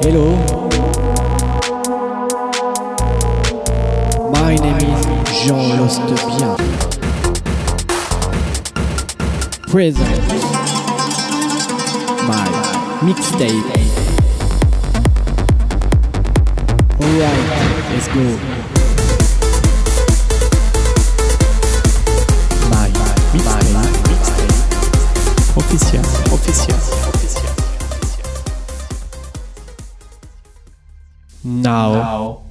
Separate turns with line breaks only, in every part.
Hello. My name is Jean Lostebien. Present. My mixtape. Alright, let's go. Now,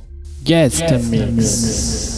guest mix.
to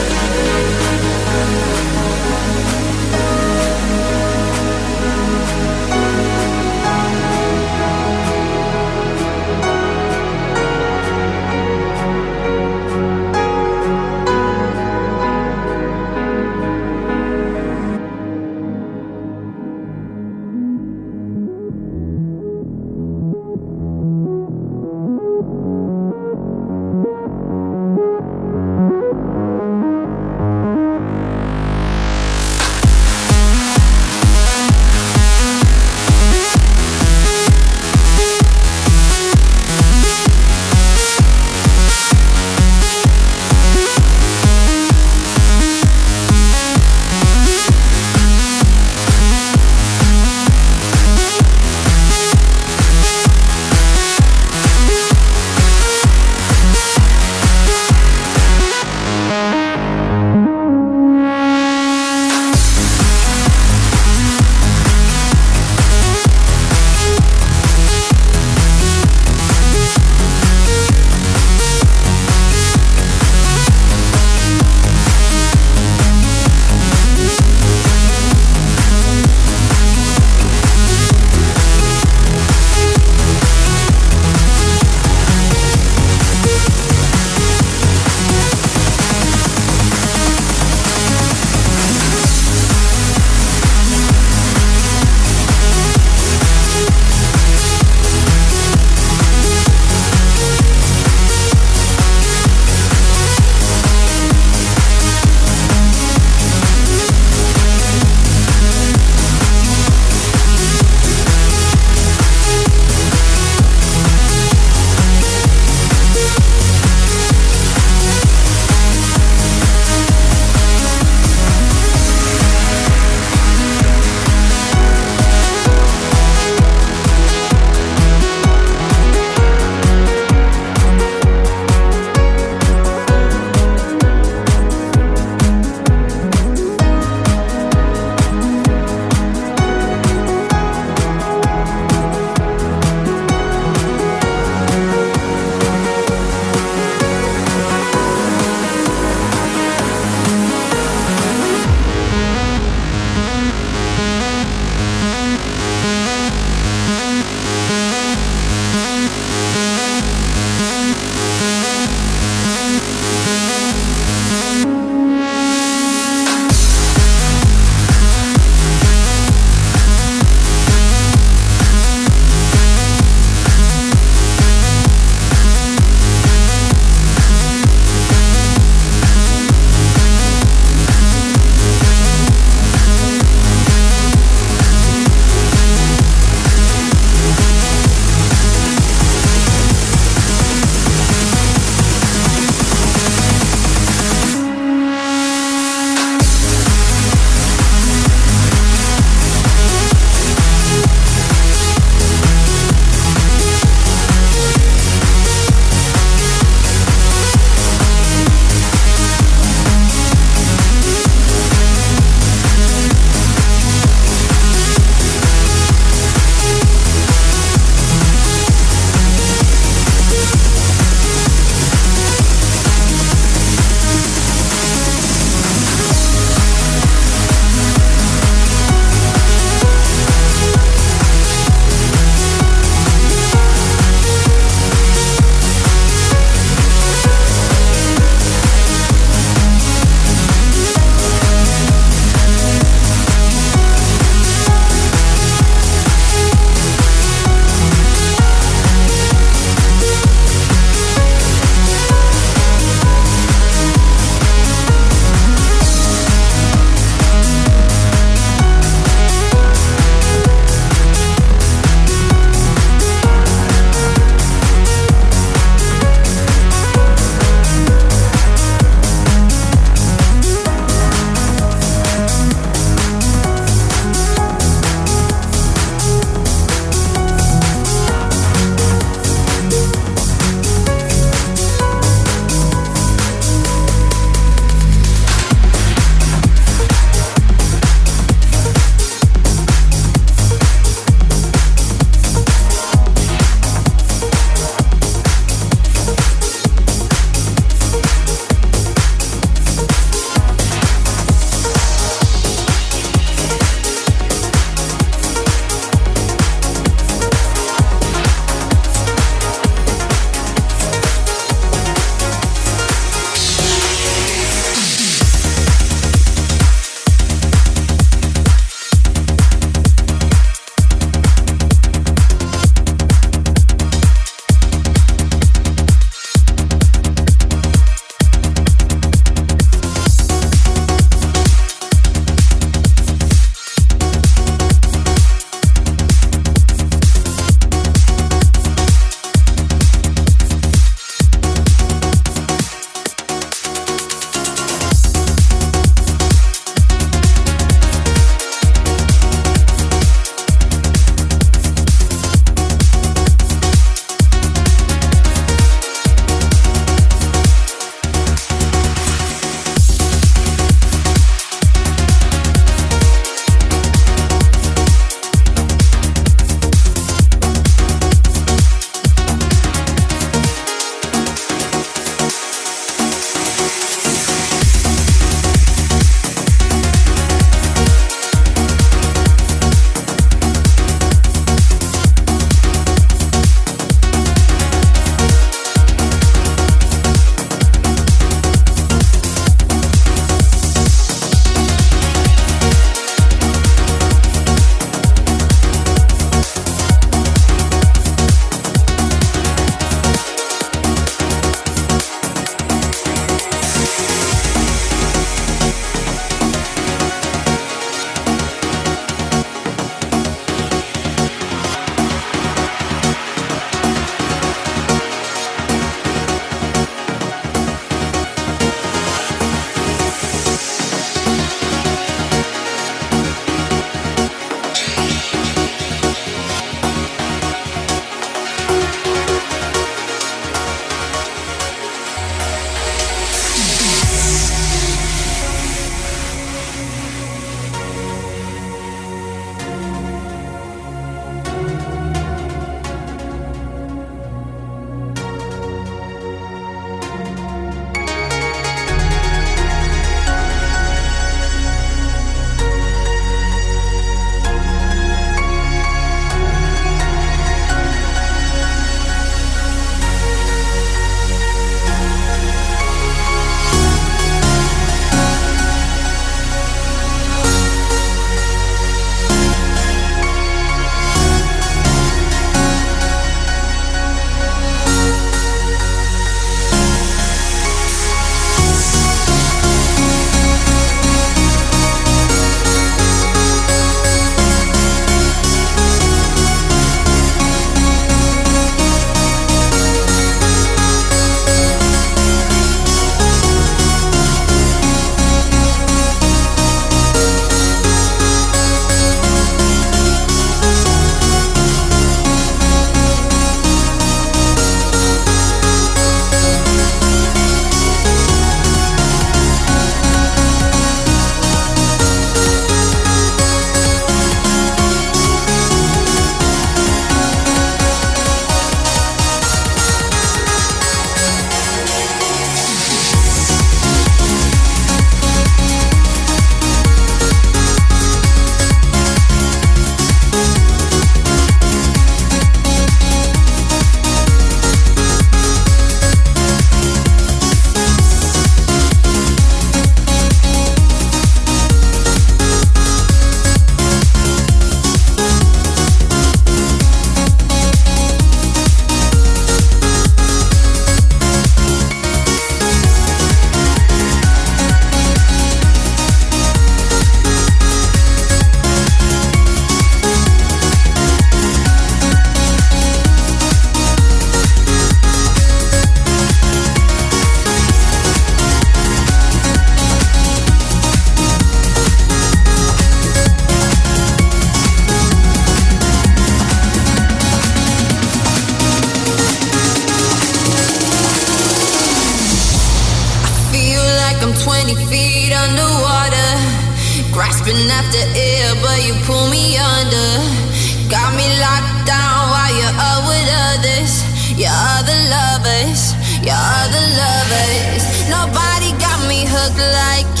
lovers, your other lovers. Nobody got me hooked like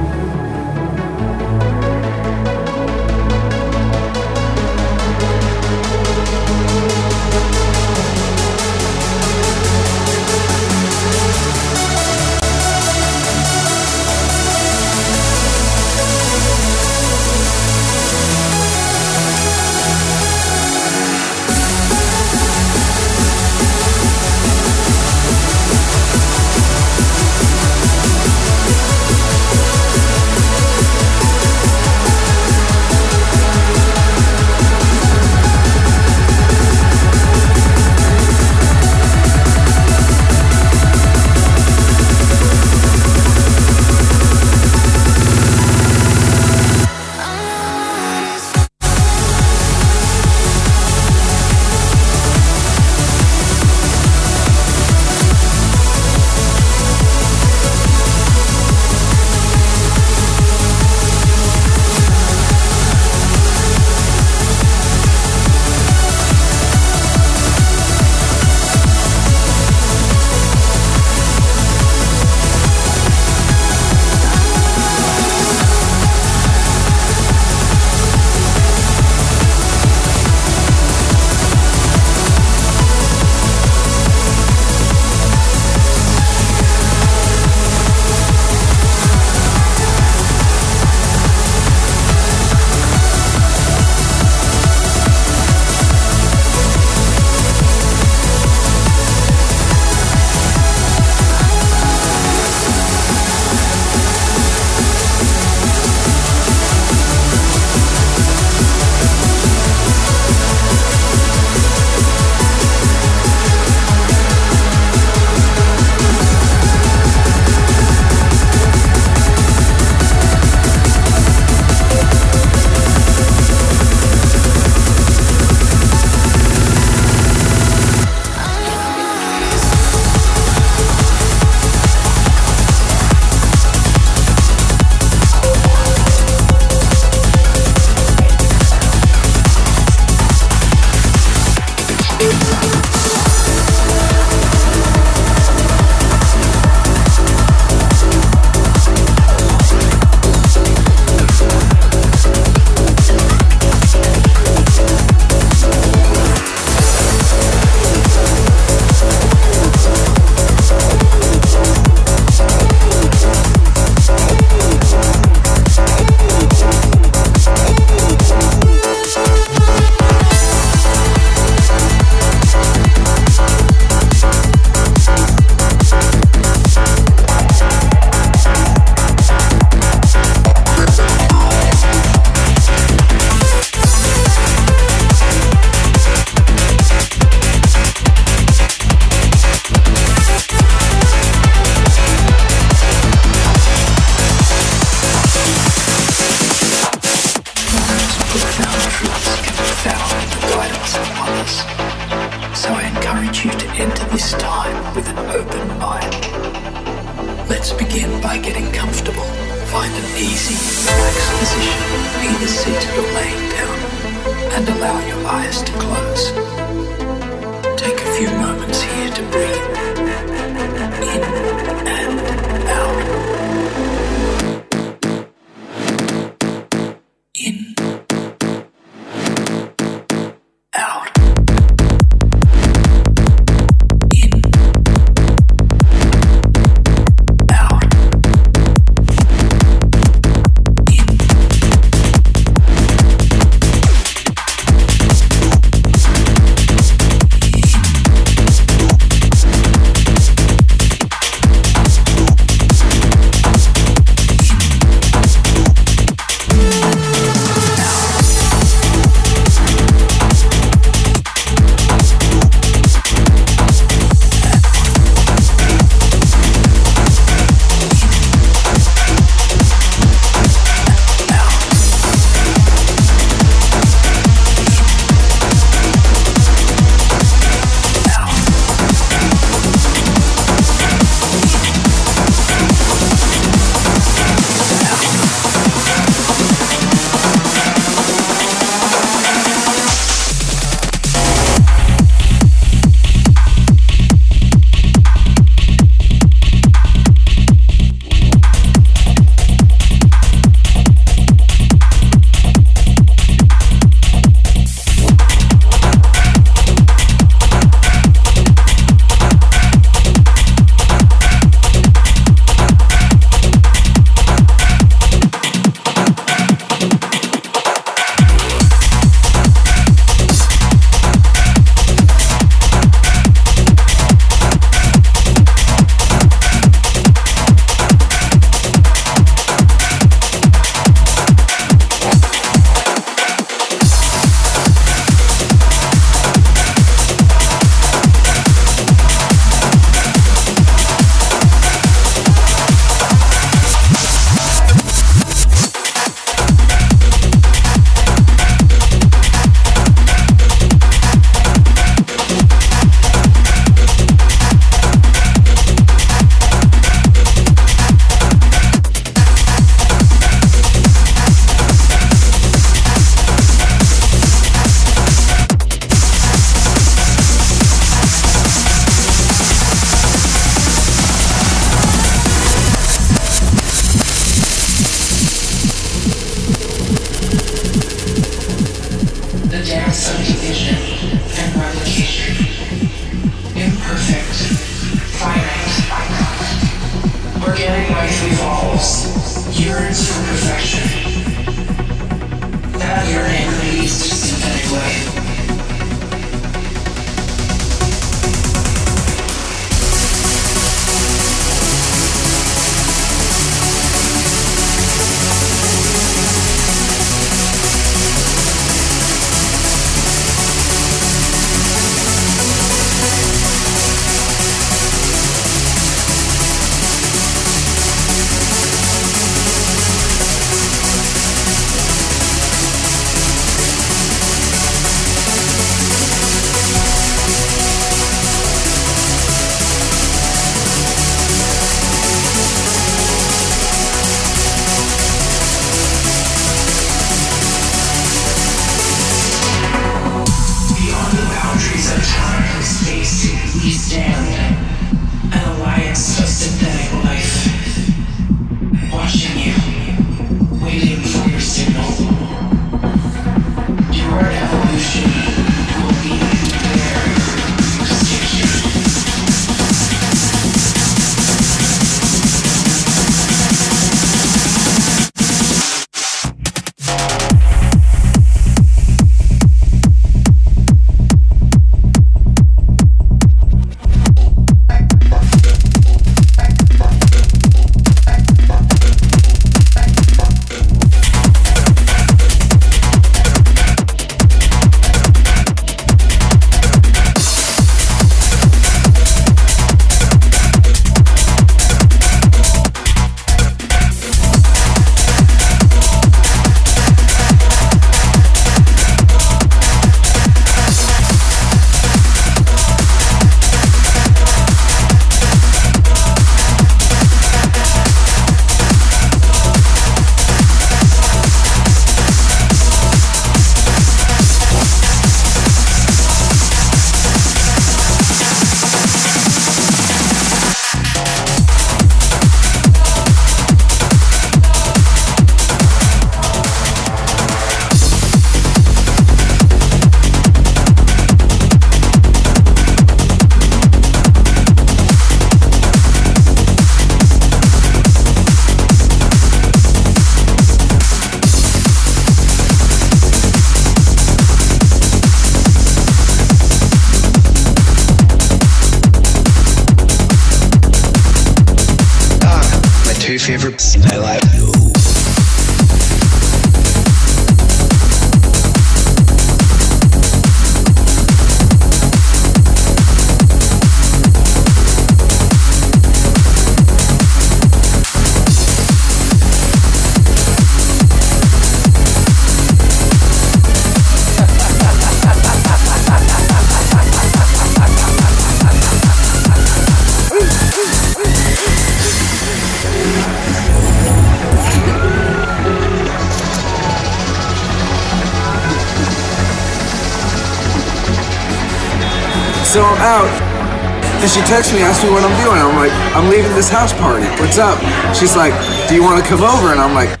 she texts me, asks me what I'm doing. I'm like, I'm leaving this house party. What's up? She's like, Do you want to come over? And I'm like,